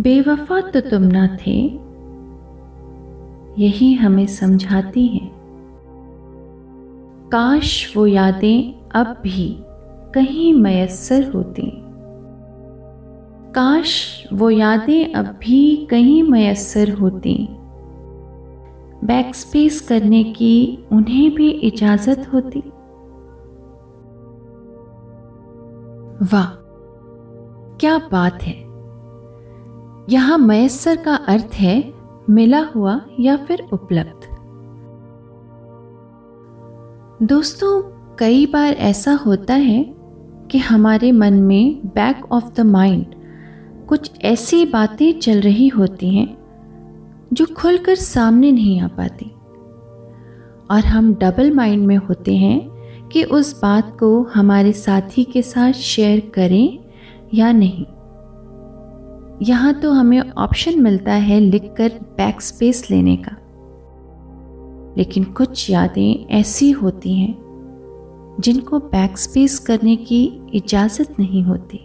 बेवफा तो तुम ना थे। यही हमें समझाती हैं। काश वो यादें अब भी कहीं मयसर होती। काश वो यादें अब भी कहीं मयसर होती। बैक स्पेस करने की उन्हें भी इजाज़त होती। वाह, क्या बात है। यहाँ मयसर का अर्थ है मिला हुआ या फिर उपलब्ध। दोस्तों, कई बार ऐसा होता है कि हमारे मन में बैक ऑफ़ द माइंड कुछ ऐसी बातें चल रही होती हैं जो खुलकर सामने नहीं आ पाती। और हम डबल माइंड में होते हैं कि उस बात को हमारे साथी के साथ शेयर करें या नहीं। यहाँ तो हमें ऑप्शन मिलता है लिखकर बैक स्पेस लेने का। लेकिन कुछ यादें ऐसी होती हैं, जिनको बैक स्पेस करने की इजाज़त नहीं होती।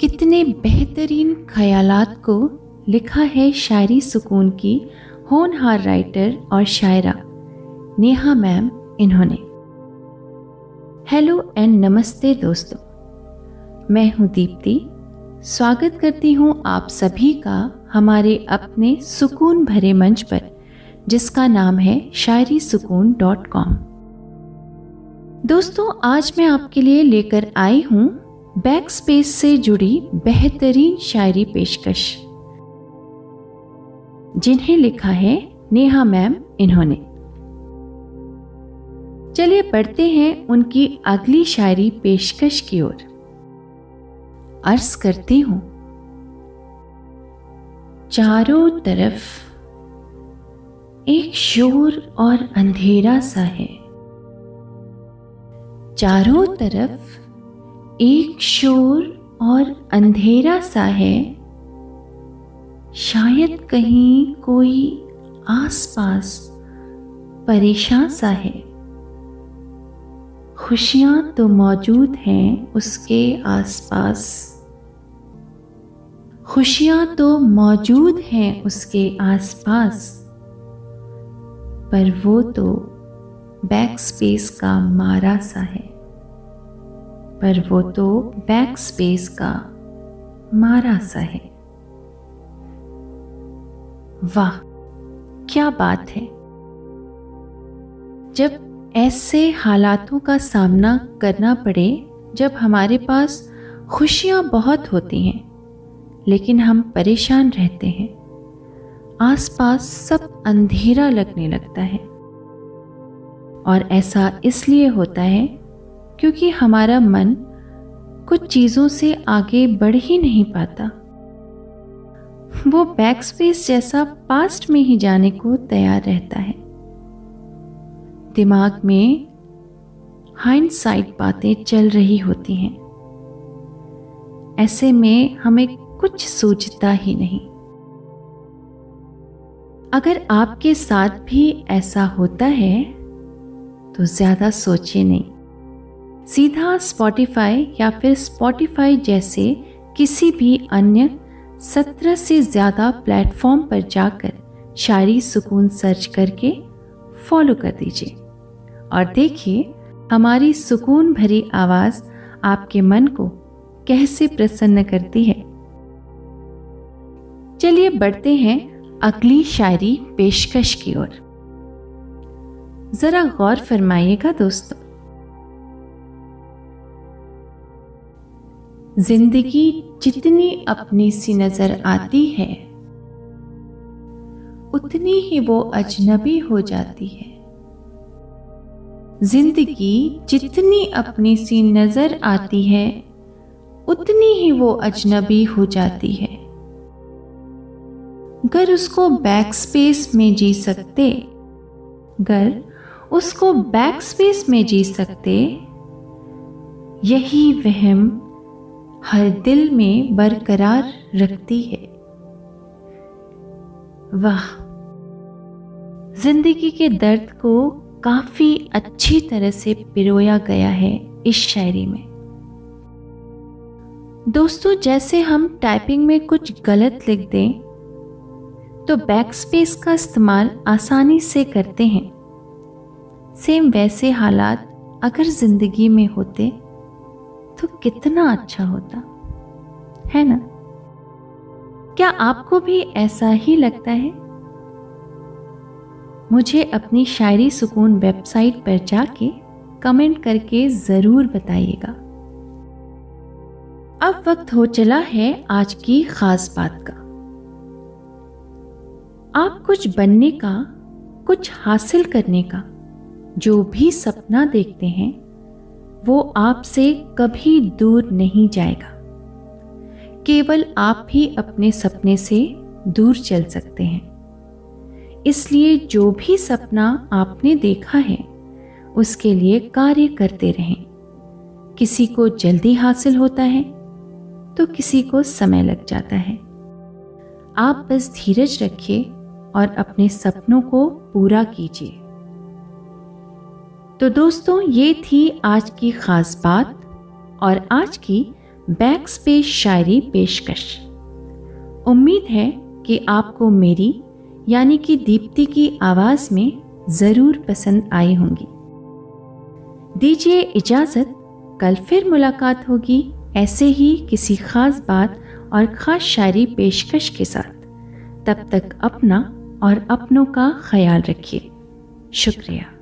कितने बेहतरीन ख्यालात को लिखा है शायरी सुकून की होनहार राइटर और शायरा नेहा मैम इन्होंने। हेलो एंड नमस्ते दोस्तों। मैं हूँ दीप्ति। स्वागत करती हूँ आप सभी का हमारे अपने सुकून भरे मंच पर, जिसका नाम है शायरी सुकून डॉट कॉम। दोस्तों, आज मैं आपके लिए लेकर आई हूँ बैक स्पेस से जुड़ी बेहतरीन शायरी पेशकश, जिन्हें लिखा है नेहा मैम इन्होंने। चलिए पढ़ते हैं उनकी अगली शायरी पेशकश की ओर। अर्ज़ करती हूँ। चारों तरफ़ एक शोर और अंधेरा सा है। चारों तरफ़ एक शोर और अंधेरा सा है। शायद कहीं कोई आसपास परेशान सा है। खुशियाँ तो मौजूद हैं उसके आसपास। खुशियाँ तो मौजूद हैं उसके आसपास, पर वो तो बैक स्पेस का मारा सा है। पर वो तो बैक स्पेस का मारा सा है। वाह, क्या बात है। जब ऐसे हालातों का सामना करना पड़े, जब हमारे पास खुशियाँ बहुत होती हैं लेकिन हम परेशान रहते हैं। आसपास सब अंधेरा लगने लगता है। और ऐसा इसलिए होता है क्योंकि हमारा मन कुछ चीज़ों से आगे बढ़ ही नहीं पाता। वो बैक स्पेस जैसा पास्ट में ही जाने को तैयार रहता है। दिमाग में हाइंड साइड बातें चल रही होती हैं। ऐसे में हमें कुछ सूझता ही नहीं। अगर आपके साथ भी ऐसा होता है तो ज़्यादा सोचिए नहीं। सीधा स्पॉटिफाई या फिर स्पॉटिफाई जैसे किसी भी अन्य सत्रह से ज़्यादा प्लेटफॉर्म पर जाकर शायरी सुकून सर्च करके फॉलो कर दीजिए। और देखिए, हमारी सुकून भरी आवाज़ आपके मन को कैसे प्रसन्न करती है। चलिए बढ़ते हैं अगली शायरी पेशकश की ओर। जरा गौर फरमाइएगा दोस्तों। ज़िंदगी जितनी अपनी सी नज़र आती है, उतनी ही वो अजनबी हो जाती है। ज़िंदगी जितनी अपनी सी नज़र आती है, उतनी ही वो अजनबी हो जाती है। गर उसको बैक स्पेस में जी सकते। गर उसको बैक स्पेस में जी सकते। यही वहम हर दिल में बरकरार रखती है। वाह। ज़िंदगी के दर्द को काफ़ी अच्छी तरह से पिरोया गया है इस शायरी में। दोस्तों, जैसे हम टाइपिंग में कुछ गलत लिख दें तो बैक स्पेस का इस्तेमाल आसानी से करते हैं। सेम वैसे हालात अगर ज़िंदगी में होते तो कितना अच्छा होता, है ना? क्या आपको भी ऐसा ही लगता है? मुझे अपनी शायरी सुकून वेबसाइट पर जाके कमेंट करके ज़रूर बताइएगा। अब वक्त हो चला है आज की खास बात का। आप कुछ बनने का, कुछ हासिल करने का, जो भी सपना देखते हैं, वो आपसे कभी दूर नहीं जाएगा। केवल आप ही अपने सपने से दूर चल सकते हैं। इसलिए जो भी सपना आपने देखा है, उसके लिए कार्य करते रहें। किसी को जल्दी हासिल होता है तो किसी को समय लग जाता है। आप बस धीरज रखिए और अपने सपनों को पूरा कीजिए। तो दोस्तों, ये थी आज की खास बात और आज की बैक स्पेस शायरी पेशकश। उम्मीद है कि आपको मेरी, यानी कि दीप्ति की आवाज़ में ज़रूर पसंद आई होंगी। दीजिए इजाज़त, कल फिर मुलाकात होगी ऐसे ही किसी ख़ास बात और ख़ास शायरी पेशकश के साथ। तब तक अपना और अपनों का ख्याल रखिए। शुक्रिया।